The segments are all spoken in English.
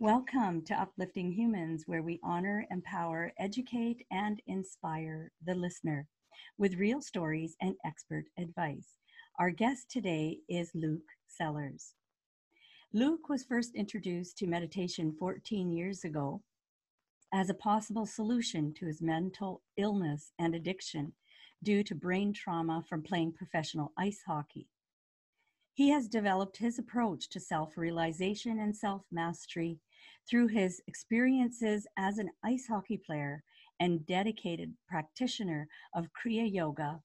Welcome to Uplifting Humans, where we honor, empower, educate, and inspire the listener with real stories and expert advice. Our guest today is Luke Sellers. Luke was first introduced to meditation 14 years ago as a possible solution to his mental illness and addiction due to brain trauma from playing professional ice hockey. He has developed his approach to self realization and self mastery through his experiences as an ice hockey player and dedicated practitioner of Kriya Yoga,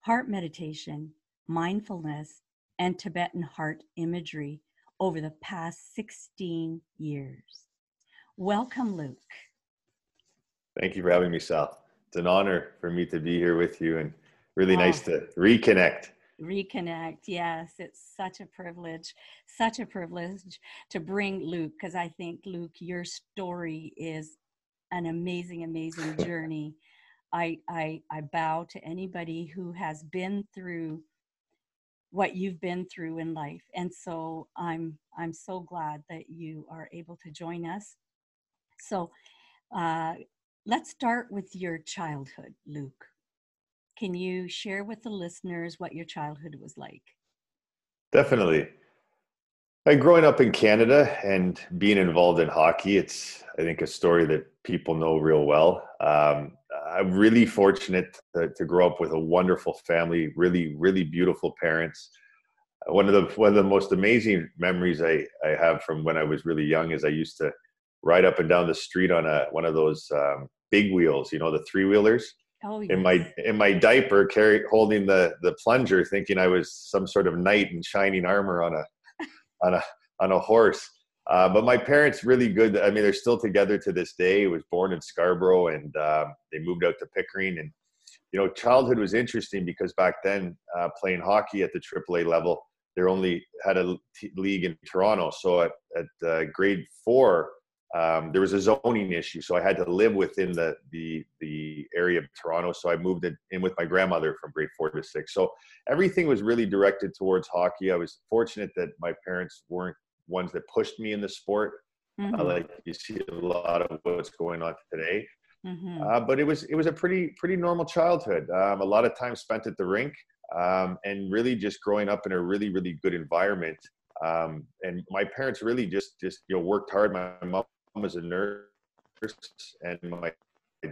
heart meditation, mindfulness, and Tibetan heart imagery over the past 16 years. Welcome, Luke. Thank you for having me, Sal. It's an honor for me to be here with you and really nice to reconnect reconnect. Yes, it's such a privilege, such a privilege to bring Luke because I think, Luke, your story is an amazing, amazing journey. I, I, I bow to anybody who has been through what you've been through in life. And so I'm, I'm so glad that you are able to join us. So uh, let's start with your childhood, Luke. Can you share with the listeners what your childhood was like? Definitely. Like growing up in Canada and being involved in hockey, it's I think a story that people know real well. Um, I'm really fortunate to, to, grow up with a wonderful family, really, really beautiful parents. One of the one of the most amazing memories I, I have from when I was really young is I used to ride up and down the street on a one of those um, big wheels, you know, the three wheelers, oh, yes. in my in my diaper, carry holding the the plunger, thinking I was some sort of knight in shining armor on a on a on a horse. Uh, but my parents really good. I mean, they're still together to this day. I was born in Scarborough, and um, they moved out to Pickering. And you know, childhood was interesting because back then, uh, playing hockey at the AAA level, they only had a t- league in Toronto. So at, at uh, grade four, um, there was a zoning issue, so I had to live within the the the area of Toronto. So I moved in with my grandmother from grade four to six. So everything was really directed towards hockey. I was fortunate that my parents weren't ones that pushed me in the sport, uh, mm-hmm. uh, like you see a lot of what's going on today. Mm-hmm. Uh, but it was it was a pretty pretty normal childhood. Um, a lot of time spent at the rink, um, and really just growing up in a really really good environment. Um, and my parents really just just you know worked hard. My mom was a nurse and my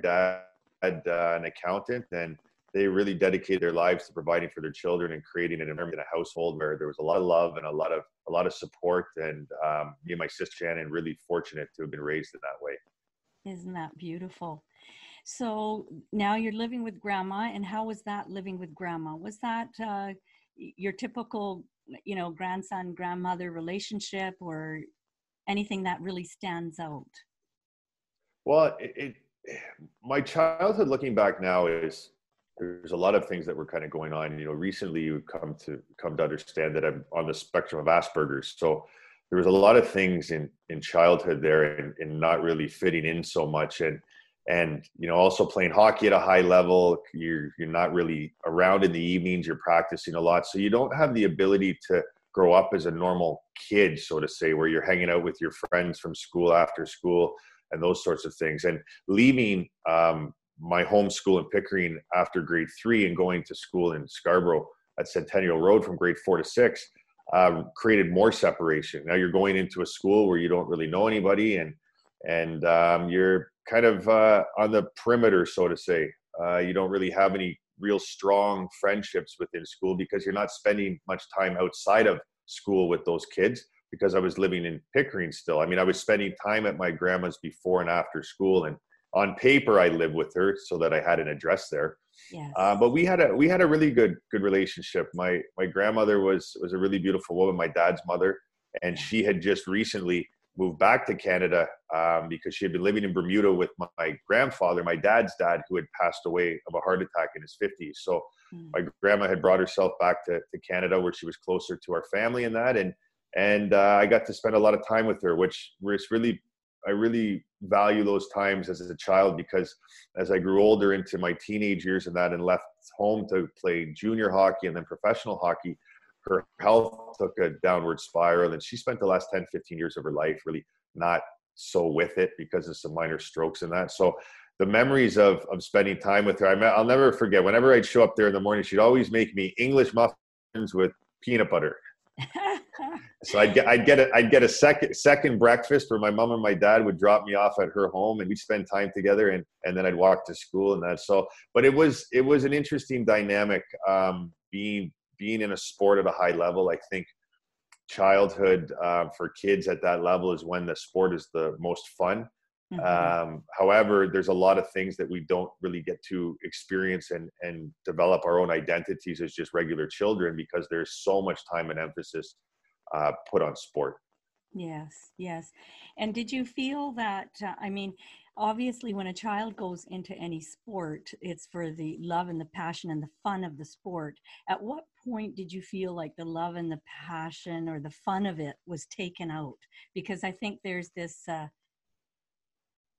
dad uh, an accountant and they really dedicated their lives to providing for their children and creating an environment a household where there was a lot of love and a lot of a lot of support and um, me and my sister Shannon really fortunate to have been raised in that way. Isn't that beautiful? So now you're living with grandma, and how was that living with grandma? Was that uh, your typical, you know, grandson grandmother relationship, or anything that really stands out? Well, it, it, my childhood looking back now is there's a lot of things that were kind of going on. You know, recently you've come to come to understand that I'm on the spectrum of Asperger's. So there was a lot of things in in childhood there and, and not really fitting in so much and and you know also playing hockey at a high level you're you're not really around in the evenings you're practicing a lot so you don't have the ability to grow up as a normal kid, so to say, where you're hanging out with your friends from school after school and those sorts of things. And leaving um, my home school in Pickering after grade three and going to school in Scarborough at Centennial Road from grade four to six uh, created more separation. Now you're going into a school where you don't really know anybody and and um, you're kind of uh, on the perimeter, so to say. Uh, you don't really have any real strong friendships within school because you're not spending much time outside of school with those kids because I was living in Pickering still. I mean, I was spending time at my grandma's before and after school, and on paper, I lived with her so that I had an address there. Yes. Uh, but we had a we had a really good good relationship. My my grandmother was was a really beautiful woman. My dad's mother, and she had just recently moved back to Canada um, because she had been living in Bermuda with my, my, grandfather, my dad's dad, who had passed away of a heart attack in his 50s. So mm. my grandma had brought herself back to, to Canada where she was closer to our family and that. And, and uh, I got to spend a lot of time with her, which was really, I really value those times as a child because as I grew older into my teenage years and that and left home to play junior hockey and then professional hockey, her health took a downward spiral and she spent the last 10 15 years of her life really not so with it because of some minor strokes and that. So the memories of of spending time with her I will never forget whenever i'd show up there in the morning she'd always make me english muffins with peanut butter. So I'd get I'd get a I'd get a second second breakfast where my mom and my dad would drop me off at her home and we'd spend time together and and then I'd walk to school and that. So but it was it was an interesting dynamic um, being being in a sport at a high level I think childhood uh, for kids at that level is when the sport is the most fun mm-hmm. um, however there's a lot of things that we don't really get to experience and and develop our own identities as just regular children because there's so much time and emphasis uh, put on sport. Yes, yes. And did you feel that? Uh, I mean, obviously, when a child goes into any sport, it's for the love and the passion and the fun of the sport. At what point did you feel like the love and the passion or the fun of it was taken out? Because I think there's this. Uh,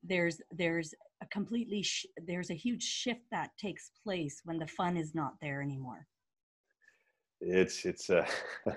there's there's a completely sh- there's a huge shift that takes place when the fun is not there anymore it's it's uh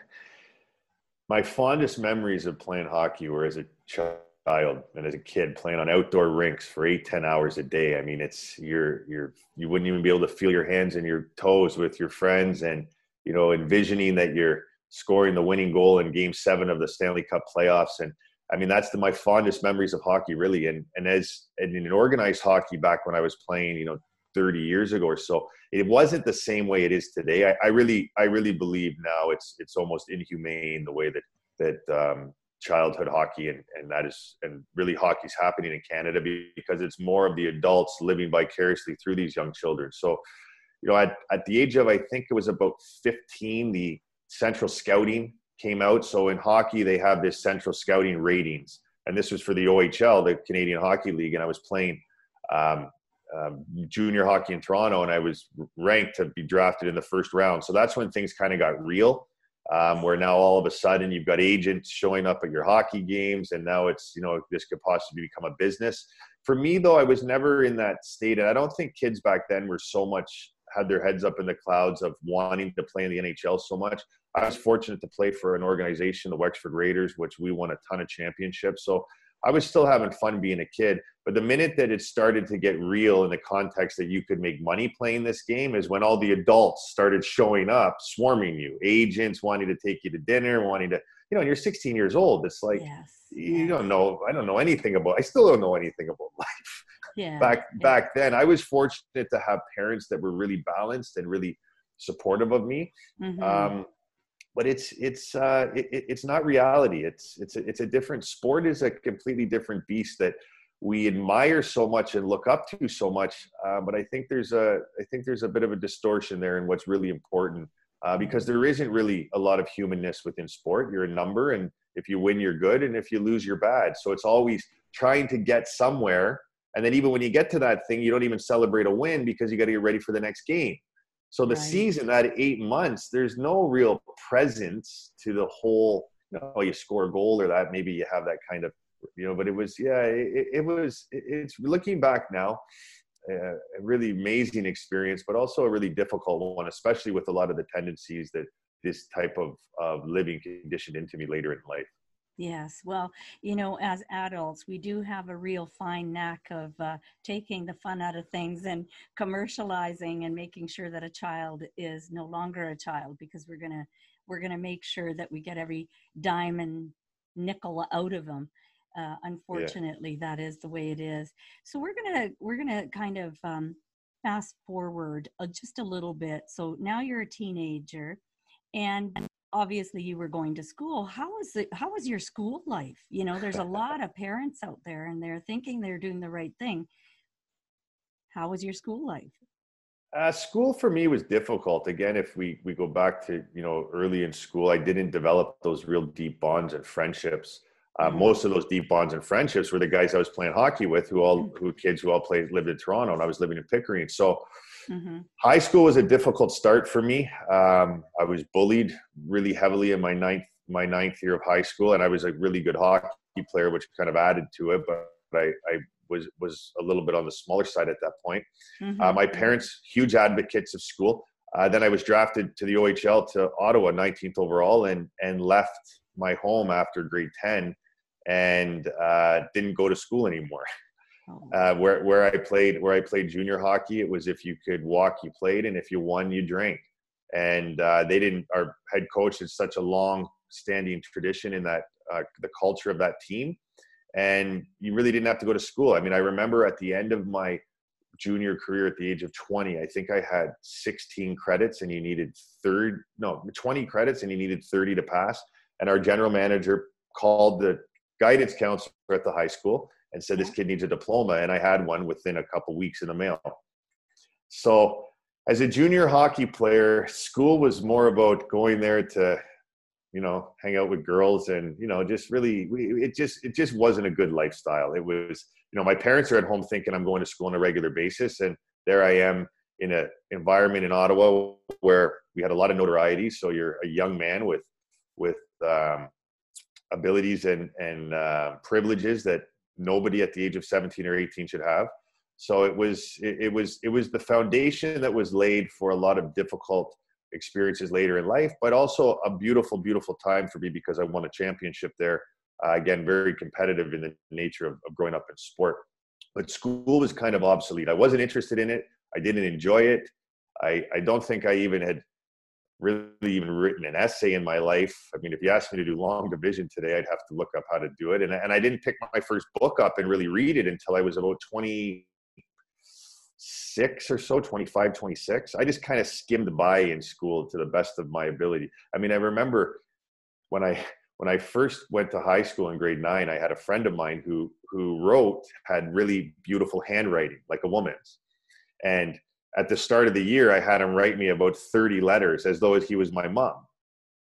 my fondest memories of playing hockey were as a child and as a kid playing on outdoor rinks for eight ten hours a day i mean it's you're you're you wouldn't even be able to feel your hands and your toes with your friends and you know envisioning that you're scoring the winning goal in game seven of the stanley cup playoffs. And i mean that's the, my fondest memories of hockey really. And and as and in organized hockey back when i was playing you know 30 years ago or so it wasn't the same way it is today. I, I really i really believe now it's it's almost inhumane the way that that um, childhood hockey and, and that is and really hockey's happening in canada because it's more of the adults living vicariously through these young children. So you know at, at the age of i think it was about 15 the central scouting came out so in hockey they have this central scouting ratings and this was for the ohl the canadian hockey league and i was playing um, um, junior hockey in Toronto, and I was ranked to be drafted in the first round. So that's when things kind of got real. Um, where now all of a sudden you've got agents showing up at your hockey games, and now it's you know this could possibly become a business. For me though, I was never in that state, and I don't think kids back then were so much had their heads up in the clouds of wanting to play in the NHL so much. I was fortunate to play for an organization, the Wexford Raiders, which we won a ton of championships. So I was still having fun being a kid. But the minute that it started to get real in the context that you could make money playing this game is when all the adults started showing up, swarming you. Agents wanting to take you to dinner, wanting to, you know, and you're 16 years old. It's like, yes. you don't know, I don't know anything about, I still don't know anything about life. Yeah. Back, yeah. back then, I was fortunate to have parents that were really balanced and really supportive of me. Mm-hmm. Um, but it's it's uh, it, it's not reality. It's it's a, it's a different sport. Is a completely different beast that we admire so much and look up to so much. Uh, but I think there's a I think there's a bit of a distortion there in what's really important uh, because there isn't really a lot of humanness within sport. You're a number, and if you win, you're good, and if you lose, you're bad. So it's always trying to get somewhere. And then even when you get to that thing, you don't even celebrate a win because you got to get ready for the next game. So the right. season, that eight months, there's no real presence to the whole. You know, you score a goal or that maybe you have that kind of, you know. But it was, yeah, it, it was. It's looking back now, uh, a really amazing experience, but also a really difficult one, especially with a lot of the tendencies that this type of, of living conditioned into me later in life. Yes, well, you know, as adults, we do have a real fine knack of uh, taking the fun out of things and commercializing and making sure that a child is no longer a child because we're gonna we're gonna make sure that we get every dime and nickel out of them. Uh, unfortunately, yeah. that is the way it is. So we're gonna we're gonna kind of um, fast forward uh, just a little bit. So now you're a teenager, and obviously you were going to school how was it how was your school life? You know there's a lot of parents out there and they're thinking they're doing the right thing. How was your school life? Uh, school for me was difficult. Again if we we go back to you know early in school i didn't develop those real deep bonds and friendships. Uh, mm-hmm. most of those deep bonds and friendships were the guys i was playing hockey with who all mm-hmm. who kids who all played lived in toronto and i was living in pickering. So Mm-hmm. High school was a difficult start for me. Um, I was bullied really heavily in my ninth my ninth year of high school, and I was a really good hockey player, which kind of added to it. But I, I was was a little bit on the smaller side at that point. Mm-hmm. Uh, my parents, huge advocates of school. Uh, then I was drafted to the OHL to Ottawa, 19th overall, and and left my home after grade 10 and uh, didn't go to school anymore. Oh. Uh, where where I played where I played junior hockey, it was if you could walk, you played, and if you won, you drank. And uh, they didn't. Our head coach had such a long standing tradition in that uh, the culture of that team, and you really didn't have to go to school. I mean, I remember at the end of my junior career at the age of 20 i think i had 16 credits and you needed third no 20 credits and you needed 30 to pass and our general manager called the guidance counselor at the high school and said this kid needs a diploma and i had one within a couple weeks in the mail. So as a junior hockey player school was more about going there to you know hang out with girls and you know just really it just it just wasn't a good lifestyle. It was you know my parents are at home thinking i'm going to school on a regular basis and there i am in an environment in ottawa where we had a lot of notoriety. So you're a young man with with um, abilities and and uh, privileges that nobody at the age of 17 or 18 should have so it was it, was it was the foundation that was laid for a lot of difficult experiences later in life, but also a beautiful, beautiful time for me because I won a championship there. Uh, again, very competitive in the nature of, of growing up in sport. But school was kind of obsolete. I wasn't interested in it. I didn't enjoy it. I, I don't think I even had really even written an essay in my life. I mean, if you asked me to do long division today, I'd have to look up how to do it. And, and I didn't pick my first book up and really read it until I was about 26 or so 25 26 i just kind of skimmed by in school to the best of my ability i mean i remember when i when i first went to high school in grade nine i had a friend of mine who who wrote had really beautiful handwriting like a woman's and at the start of the year i had him write me about 30 letters as though he was my mom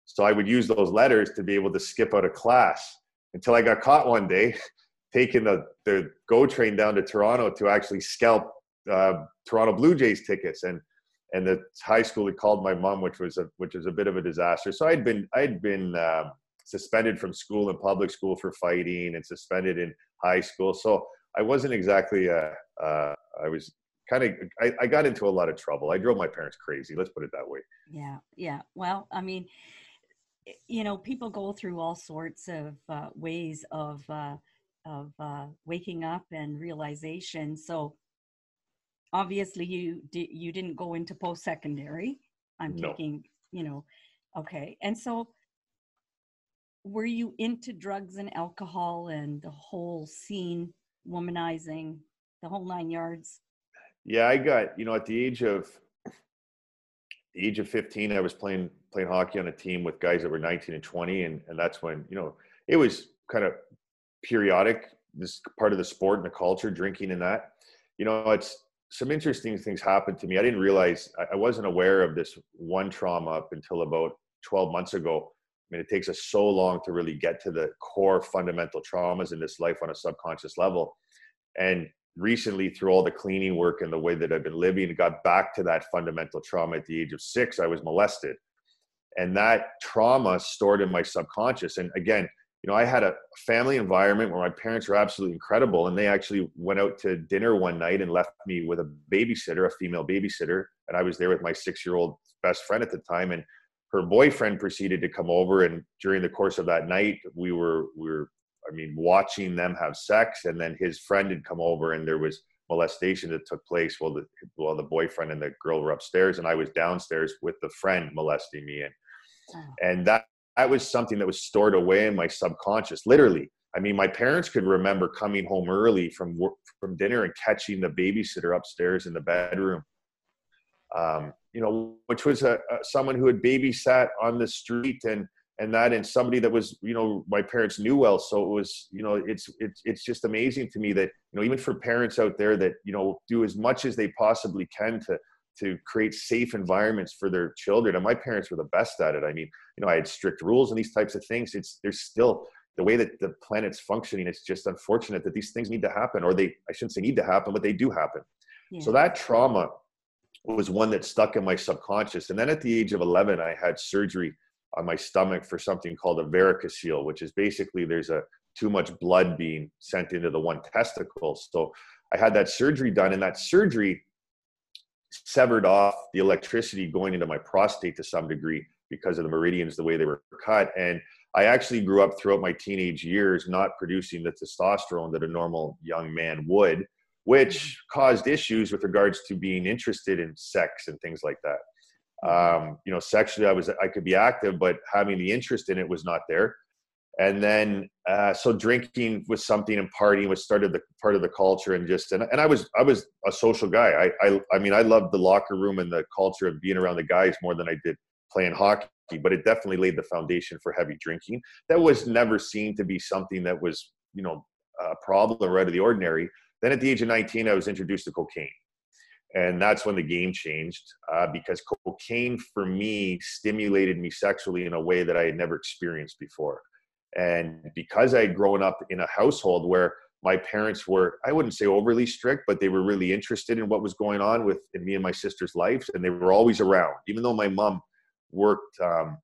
so i would use those letters to be able to skip out of class until i got caught one day taking the, the go train down to toronto to actually scalp uh, Toronto Blue Jays tickets, and and the high school had called my mom, which was a which was a bit of a disaster. So I'd been I'd been uh, suspended from school and public school for fighting, and suspended in high school. So I wasn't exactly uh, uh, I was kind of I, I got into a lot of trouble. I drove my parents crazy. Let's put it that way. Yeah, yeah. Well, I mean, you know, people go through all sorts of uh, ways of uh, of uh, waking up and realization. So obviously you did you didn't go into post-secondary i'm no. taking you know okay and so were you into drugs and alcohol and the whole scene womanizing the whole nine yards yeah i got you know at the age of the age of 15 i was playing playing hockey on a team with guys that were 19 and 20 and, and that's when you know it was kind of periodic this part of the sport and the culture drinking and that you know it's some interesting things happened to me. I didn't realize I wasn't aware of this one trauma up until about 12 months ago. I mean, it takes us so long to really get to the core fundamental traumas in this life on a subconscious level. And recently, through all the cleaning work and the way that I've been living, got back to that fundamental trauma at the age of six. I was molested. And that trauma stored in my subconscious. And again, you know, I had a family environment where my parents were absolutely incredible, and they actually went out to dinner one night and left me with a babysitter, a female babysitter, and I was there with my six-year-old best friend at the time, and her boyfriend proceeded to come over, and during the course of that night, we were we were, I mean, watching them have sex, and then his friend had come over, and there was molestation that took place while the while the boyfriend and the girl were upstairs, and I was downstairs with the friend molesting me, and oh. and that that was something that was stored away in my subconscious literally i mean my parents could remember coming home early from from dinner and catching the babysitter upstairs in the bedroom um, you know which was a, a, someone who had babysat on the street and and that and somebody that was you know my parents knew well so it was you know it's it's it's just amazing to me that you know even for parents out there that you know do as much as they possibly can to to create safe environments for their children. And my parents were the best at it. I mean, you know, I had strict rules and these types of things. It's there's still the way that the planet's functioning. It's just unfortunate that these things need to happen, or they I shouldn't say need to happen, but they do happen. Yeah. So that trauma was one that stuck in my subconscious. And then at the age of 11, I had surgery on my stomach for something called a varicocele, which is basically there's a too much blood being sent into the one testicle. So I had that surgery done, and that surgery severed off the electricity going into my prostate to some degree because of the meridians the way they were cut. And i actually grew up throughout my teenage years not producing the testosterone that a normal young man would which mm-hmm. caused issues with regards to being interested in sex and things like that um, you know sexually i was i could be active but having the interest in it was not there. And then uh, so drinking was something and partying was started the part of the culture and just and, and i was i was a social guy. I, I i mean i loved the locker room and the culture of being around the guys more than i did playing hockey but it definitely laid the foundation for heavy drinking. That was never seen to be something that was you know a problem or out of the ordinary. Then at the age of 19 i was introduced to cocaine and that's when the game changed uh, because cocaine for me stimulated me sexually in a way that i had never experienced before. And because i had grown up in a household where my parents were i wouldn't say overly strict but they were really interested in what was going on with me and my sister's lives and they were always around. Even though my mom worked um,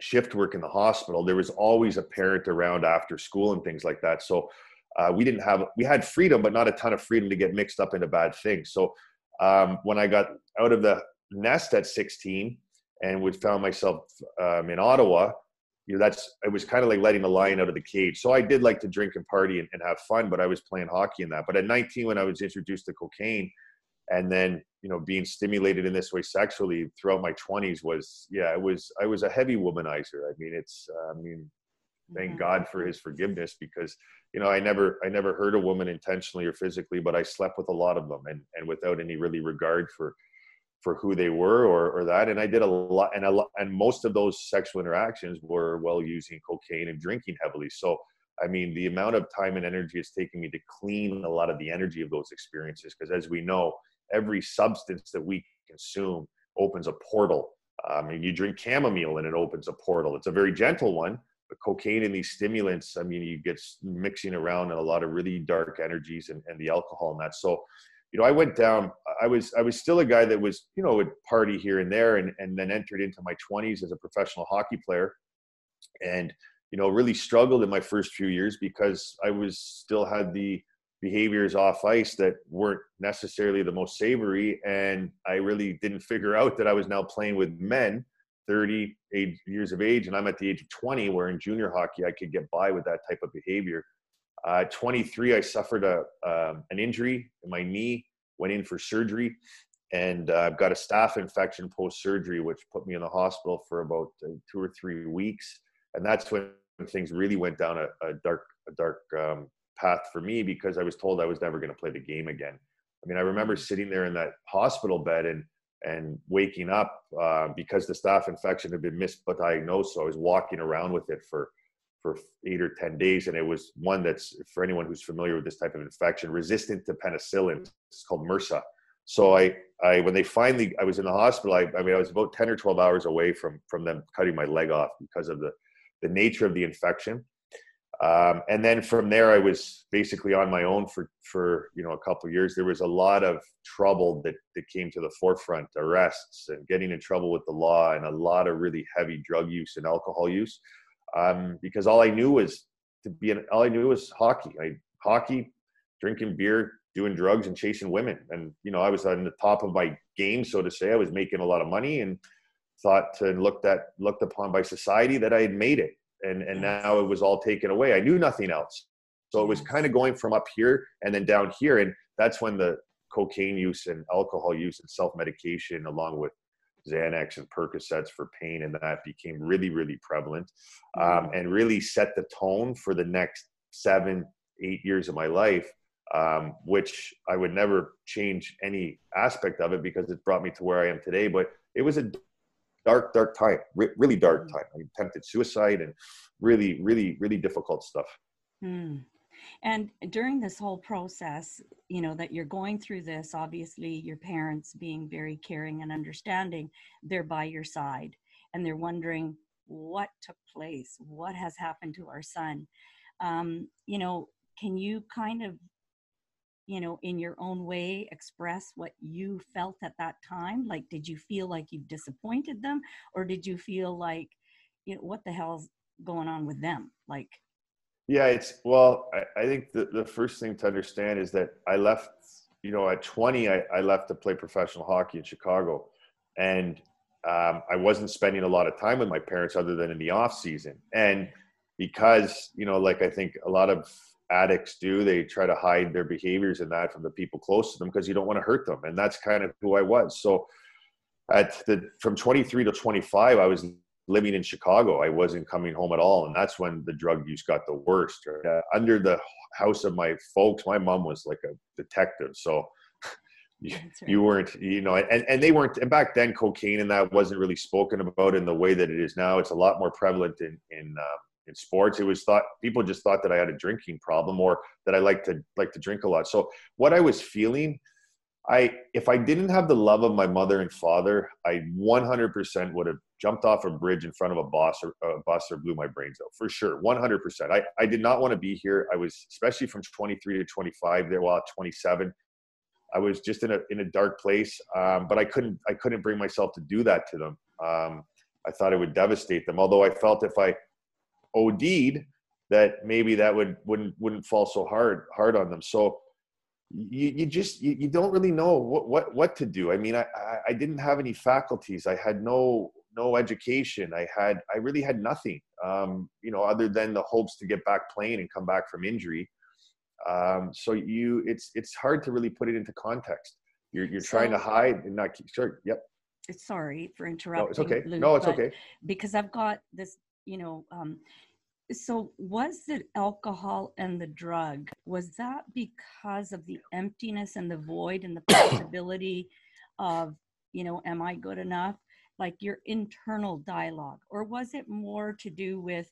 shift work in the hospital there was always a parent around after school and things like that. So uh, we didn't have we had freedom but not a ton of freedom to get mixed up into bad things. So um, when I got out of the nest at 16 and would found myself um, in Ottawa, you know, that's it was kind of like letting the lion out of the cage. So I did like to drink and party and, and have fun, but I was playing hockey in that. But at 19, when I was introduced to cocaine, and then you know being stimulated in this way sexually throughout my 20s was yeah it was i was a heavy womanizer i mean it's i mean thank mm-hmm. god for his forgiveness because you know i never i never hurt a woman intentionally or physically but i slept with a lot of them and and without any really regard for for who they were or or that. And i did a lot and a lot and most of those sexual interactions were while using cocaine and drinking heavily. So i mean the amount of time and energy it's taken me to clean a lot of the energy of those experiences because as we know every substance that we consume opens a portal. Um, I mean, you drink chamomile and it opens a portal. It's a very gentle one, cocaine and these stimulants, I mean, you get mixing around and a lot of really dark energies and, and the alcohol and that. So, you know, I went down, I was, I was still a guy that was, you know, would party here and there and, and then entered into my twenties as a professional hockey player and, you know, really struggled in my first few years because I was still had the behaviors off ice that weren't necessarily the most savory. And I really didn't figure out that I was now playing with men 30 age, years of age, and I'm at the age of 20, where in junior hockey I could get by with that type of behavior. Uh, 23, I suffered a um, an injury in my knee, went in for surgery, and uh, I've got a staph infection post surgery, which put me in the hospital for about uh, two or three weeks. And that's when things really went down a, a dark a dark um, path for me because I was told I was never going to play the game again. I mean, I remember sitting there in that hospital bed and and waking up uh, because the staph infection had been misdiagnosed. So I was walking around with it for for eight or ten days, and it was one that's for anyone who's familiar with this type of infection, resistant to penicillin. It's called MRSA. So I, I when they finally, I was in the hospital. I, I mean, I was about ten or twelve hours away from from them cutting my leg off because of the the nature of the infection. Um, and then from there, I was basically on my own for for you know a couple years. There was a lot of trouble that that came to the forefront, arrests and getting in trouble with the law, and a lot of really heavy drug use and alcohol use. Um, because all I knew was to be an, all I knew was hockey. I hockey, drinking beer, doing drugs, and chasing women. And you know, I was on the top of my game, so to say. I was making a lot of money and thought and looked at looked upon by society that I had made it and and now it was all taken away. I knew nothing else. So it was kind of going from up here and then down here and that's when the cocaine use and alcohol use and self-medication along with xanax and percocets for pain and that became really really prevalent um, mm-hmm. and really set the tone for the next seven eight years of my life um, which i would never change any aspect of it because it brought me to where i am today but it was a dark, dark time, re- really dark mm. time. I attempted suicide and really, really, really difficult stuff. Hmm. And during this whole process, you know, that you're going through this, obviously your parents being very caring and understanding, they're by your side and they're wondering what took place, what has happened to our son. Um, you know, can you kind of you know in your own way express what you felt at that time? Like did you feel like you disappointed them? Or did you feel like you know what the hell's going on with them? Like yeah it's well i, I think the, the first thing to understand is that i left you know, at 20, I, I left to play professional hockey in Chicago, and um, I wasn't spending a lot of time with my parents other than in the off season. And because you know, like I think a lot of addicts do, they try to hide their behaviors and that from the people close to them because you don't want to hurt them. And that's kind of who I was. So at the from 23 to 25, I was living in Chicago. I wasn't coming home at all, and that's when the drug use got the worst. Uh, under the house of my folks, my mom was like a detective, so you, right. you weren't, you know, and, and they weren't. And back then, cocaine and that wasn't really spoken about in the way that it is now. It's a lot more prevalent in in uh, in sports. It was thought people just thought that I had a drinking problem or that I like to like to drink a lot. So what I was feeling I if I didn't have the love of my mother and father, I 100% would have jumped off a bridge in front of a bus or a bus or blew my brains out for sure. 100%. I, I did not want to be here. I was especially from 23 to 25 there while at 27. I was just in a in a dark place, um, but I couldn't I couldn't bring myself to do that to them. Um, I thought it would devastate them. Although I felt if I OD'd, that maybe that would wouldn't wouldn't fall so hard hard on them. So you, you just you, you don't really know what, what what to do. I mean I, I didn't have any faculties. I had no no education. I had i really had nothing um, you know other than the hopes to get back playing and come back from injury. Um, so you it's it's hard to really put it into context. You're you're so, trying to hide and not keep sure yep. Sorry for interrupting no it's okay. Luke, no it's okay. because i've got this you know um, so was it alcohol and the drug was that because of the emptiness and the void and the possibility of you know am i good enough? Like your internal dialogue or was it more to do with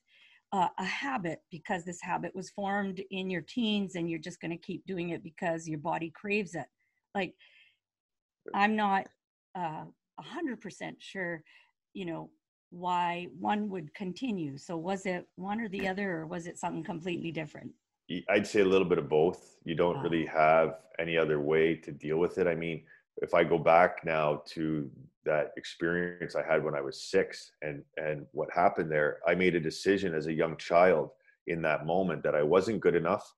uh, a habit because this habit was formed in your teens and you're just going to keep doing it because your body craves it? Like i'm not uh, 100% sure you know why one would continue. So was it one or the other, or was it something completely different? I'd say a little bit of both. You don't wow. really have any other way to deal with it. I mean, if I go back now to that experience I had when I was six and and what happened there, I made a decision as a young child in that moment that I wasn't good enough,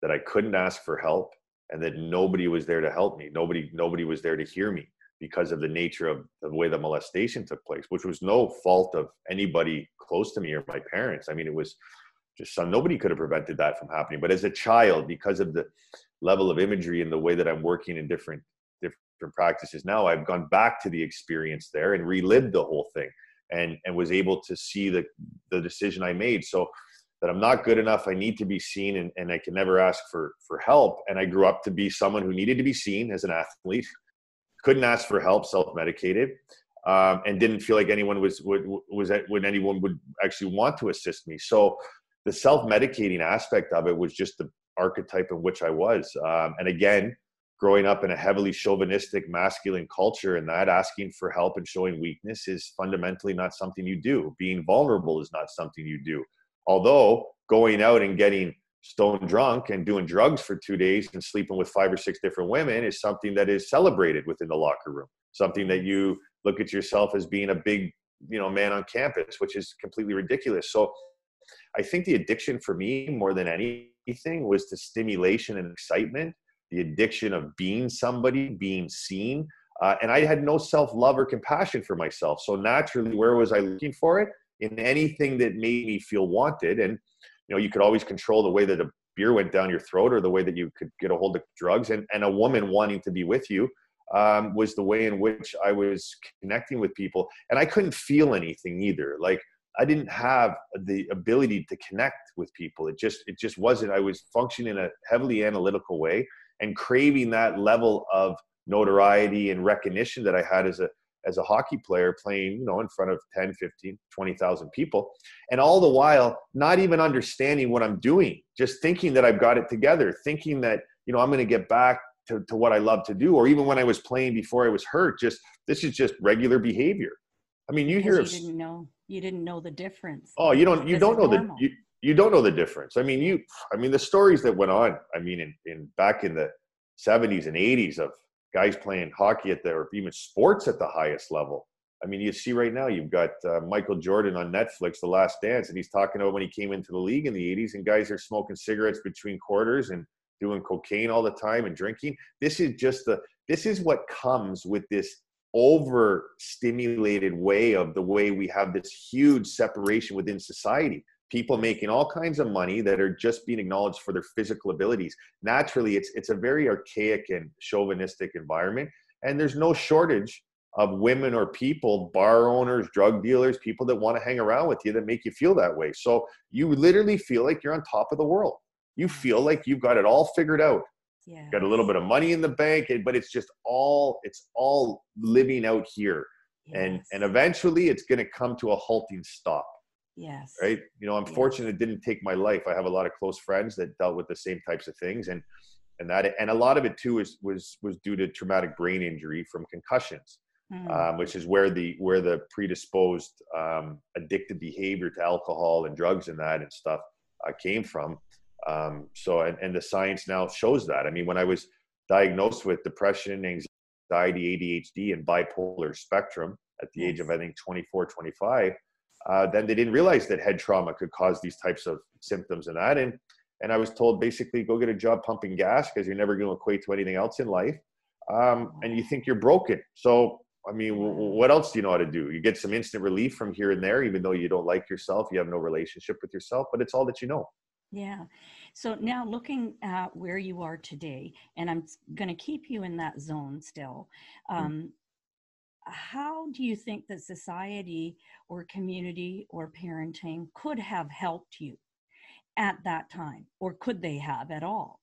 that I couldn't ask for help, and that nobody was there to help me. Nobody nobody was there to hear me because of the nature of the way the molestation took place, which was no fault of anybody close to me or my parents. I mean, it was just some, nobody could have prevented that from happening. But as a child, because of the level of imagery and the way that I'm working in different different practices now, I've gone back to the experience there and relived the whole thing and and was able to see the the decision I made. So that I'm not good enough. I need to be seen and, and I can never ask for for help. And I grew up to be someone who needed to be seen as an athlete couldn't ask for help, self-medicated, um, and didn't feel like anyone was would was when anyone would actually want to assist me. So the self-medicating aspect of it was just the archetype in which I was. Um, and again, growing up in a heavily chauvinistic masculine culture and that asking for help and showing weakness is fundamentally not something you do. Being vulnerable is not something you do. Although going out and getting stone drunk and doing drugs for two days and sleeping with five or six different women is something that is celebrated within the locker room. Something that you look at yourself as being a big you know man on campus which is completely ridiculous. So i think the addiction for me more than anything was the stimulation and excitement the addiction of being somebody being seen uh, and i had no self-love or compassion for myself. So naturally where was i looking for it? In anything that made me feel wanted. And you know you could always control the way that a beer went down your throat or the way that you could get a hold of drugs. And, and a woman wanting to be with you um, was the way in which i was connecting with people. And i couldn't feel anything either. Like i didn't have the ability to connect with people. It just it just wasn't i was functioning in a heavily analytical way and craving that level of notoriety and recognition that i had as a as a hockey player playing, you know, in front of 10, 15, 20,000 people. And all the while, not even understanding what I'm doing, just thinking that I've got it together, thinking that, you know, I'm going to get back to, to what I love to do. Or even when I was playing before I was hurt, just this is just regular behavior. I mean, you hear you didn't know you didn't know the difference. Oh, you don't you don't know normal. the you, you don't know the difference. I mean, you I mean the stories that went on. I mean, in, in back in the 70s and 80s of guys playing hockey at the or even sports at the highest level. I mean, you see right now, you've got uh, Michael Jordan on Netflix, The Last Dance, and he's talking about when he came into the league in the 80s, and guys are smoking cigarettes between quarters and doing cocaine all the time and drinking. This is just the this is what comes with this overstimulated way of the way we have this huge separation within society people making all kinds of money that are just being acknowledged for their physical abilities. Naturally it's it's a very archaic and chauvinistic environment and there's no shortage of women or people bar owners drug dealers people that want to hang around with you that make you feel that way. So you literally feel like you're on top of the world. You feel like you've got it all figured out. Yeah. got a little bit of money in the bank but it's just all it's all living out here. Yes. and and eventually it's going to come to a halting stop yes right you know i'm yes. fortunate it didn't take my life i have a lot of close friends that dealt with the same types of things and and that and a lot of it too is was was due to traumatic brain injury from concussions mm. um, which is where the where the predisposed um, addictive behavior to alcohol and drugs and that and stuff uh, came from um, so, and, and the science now shows that. I mean, when I was diagnosed with depression, anxiety, ADHD, and bipolar spectrum at the yes. age of, I think, 24, 25, uh, then they didn't realize that head trauma could cause these types of symptoms and that. And, and I was told basically go get a job pumping gas because you're never going to equate to anything else in life. Um, and you think you're broken. So, I mean, w- what else do you know how to do? You get some instant relief from here and there, even though you don't like yourself, you have no relationship with yourself, but it's all that you know. Yeah. So now looking at where you are today, and I'm going to keep you in that zone still. Mm. Um, How do you think that society or community or parenting could have helped you at that time, or could they have at all?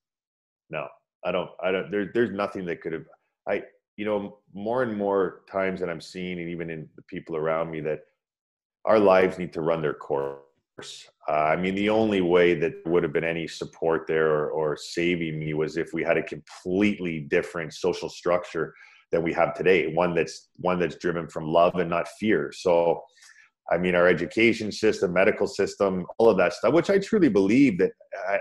No, I don't. I don't. There, there's nothing that could have. I, you know, more and more times that I'm seeing, and even in the people around me, that our lives need to run their course uh, I mean, the only way that would have been any support there or, or, saving me was if we had a completely different social structure than we have today. One that's one that's driven from love and not fear. So, I mean, our education system, medical system, all of that stuff, which I truly believe that,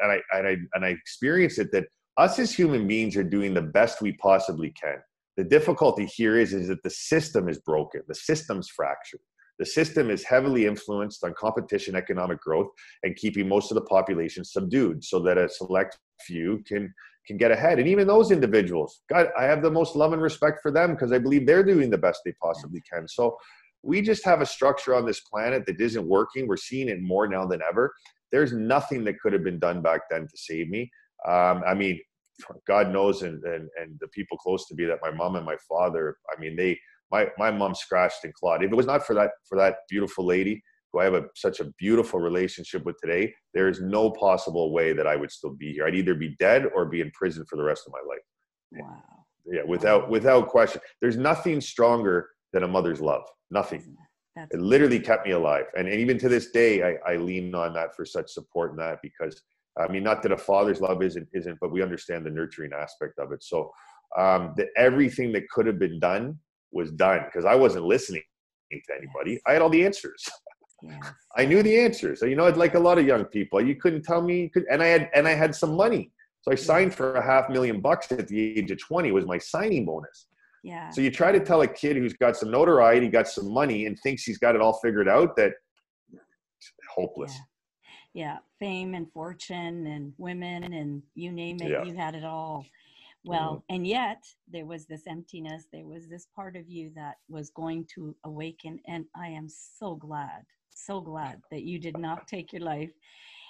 and I and I and I experience it that us as human beings are doing the best we possibly can. The difficulty here is is that the system is broken. The system's fractured the system is heavily influenced on competition, economic growth, and keeping most of the population subdued so that a select few can can get ahead. And even those individuals, God, I have the most love and respect for them because I believe they're doing the best they possibly can. So we just have a structure on this planet that isn't working. We're seeing it more now than ever. There's nothing that could have been done back then to save me. Um, I mean, God knows, and, and and the people close to me, that my mom and my father. I mean, they my my mom scratched and clawed. If it was not for that for that beautiful lady who I have a, such a beautiful relationship with today, there is no possible way that I would still be here. I'd either be dead or be in prison for the rest of my life. Wow. Yeah, without without question. There's nothing stronger than a mother's love. Nothing. That's it literally kept me alive. And, and even to this day, I, I lean on that for such support in that because I mean, not that a father's love isn't isn't, but we understand the nurturing aspect of it. So um, that everything that could have been done was done because I wasn't listening to anybody. I had all the answers. Yes. I knew the answers. So, you know, I'd like a lot of young people, you couldn't tell me, could, and I had and I had some money. So I signed for a half million bucks at the age of 20 was my signing bonus. Yeah. So you try to tell a kid who's got some notoriety, got some money, and thinks he's got it all figured out that hopeless. Yeah. yeah. Fame and fortune and women and you name it, yeah. you had it all. Well, mm-hmm. and yet there was this emptiness, there was this part of you that was going to awaken. And I am so glad, so glad that you did not take your life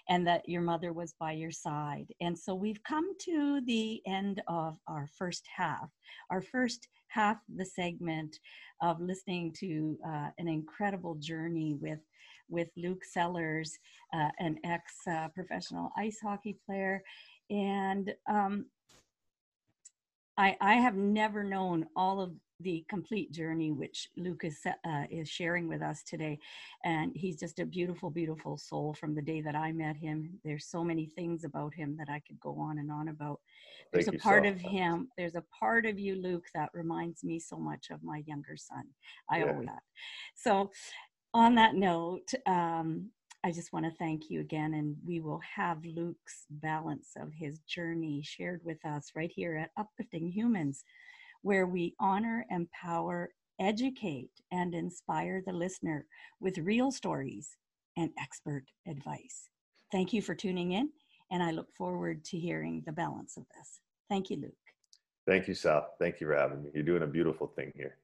and that your mother was by your side. And so we've come to the end of our first half, our first half the segment of listening to uh, an incredible journey with with Luke Sellers, uh, an ex uh, professional ice hockey player. And um, I, I have never known all of the complete journey which Lucas uh, is sharing with us today. And he's just a beautiful, beautiful soul from the day that I met him. There's so many things about him that I could go on and on about. There's Thank a part so of him, there's a part of you, Luke, that reminds me so much of my younger son. I yeah. owe that. So, on that note, um, I just want to thank you again, and we will have Luke's balance of his journey shared with us right here at Uplifting Humans, where we honor, empower, educate, and inspire the listener with real stories and expert advice. Thank you for tuning in, And I look forward to hearing the balance of this. Thank you, Luke. Thank you, Sal. Thank you for having me. You're doing a beautiful thing here.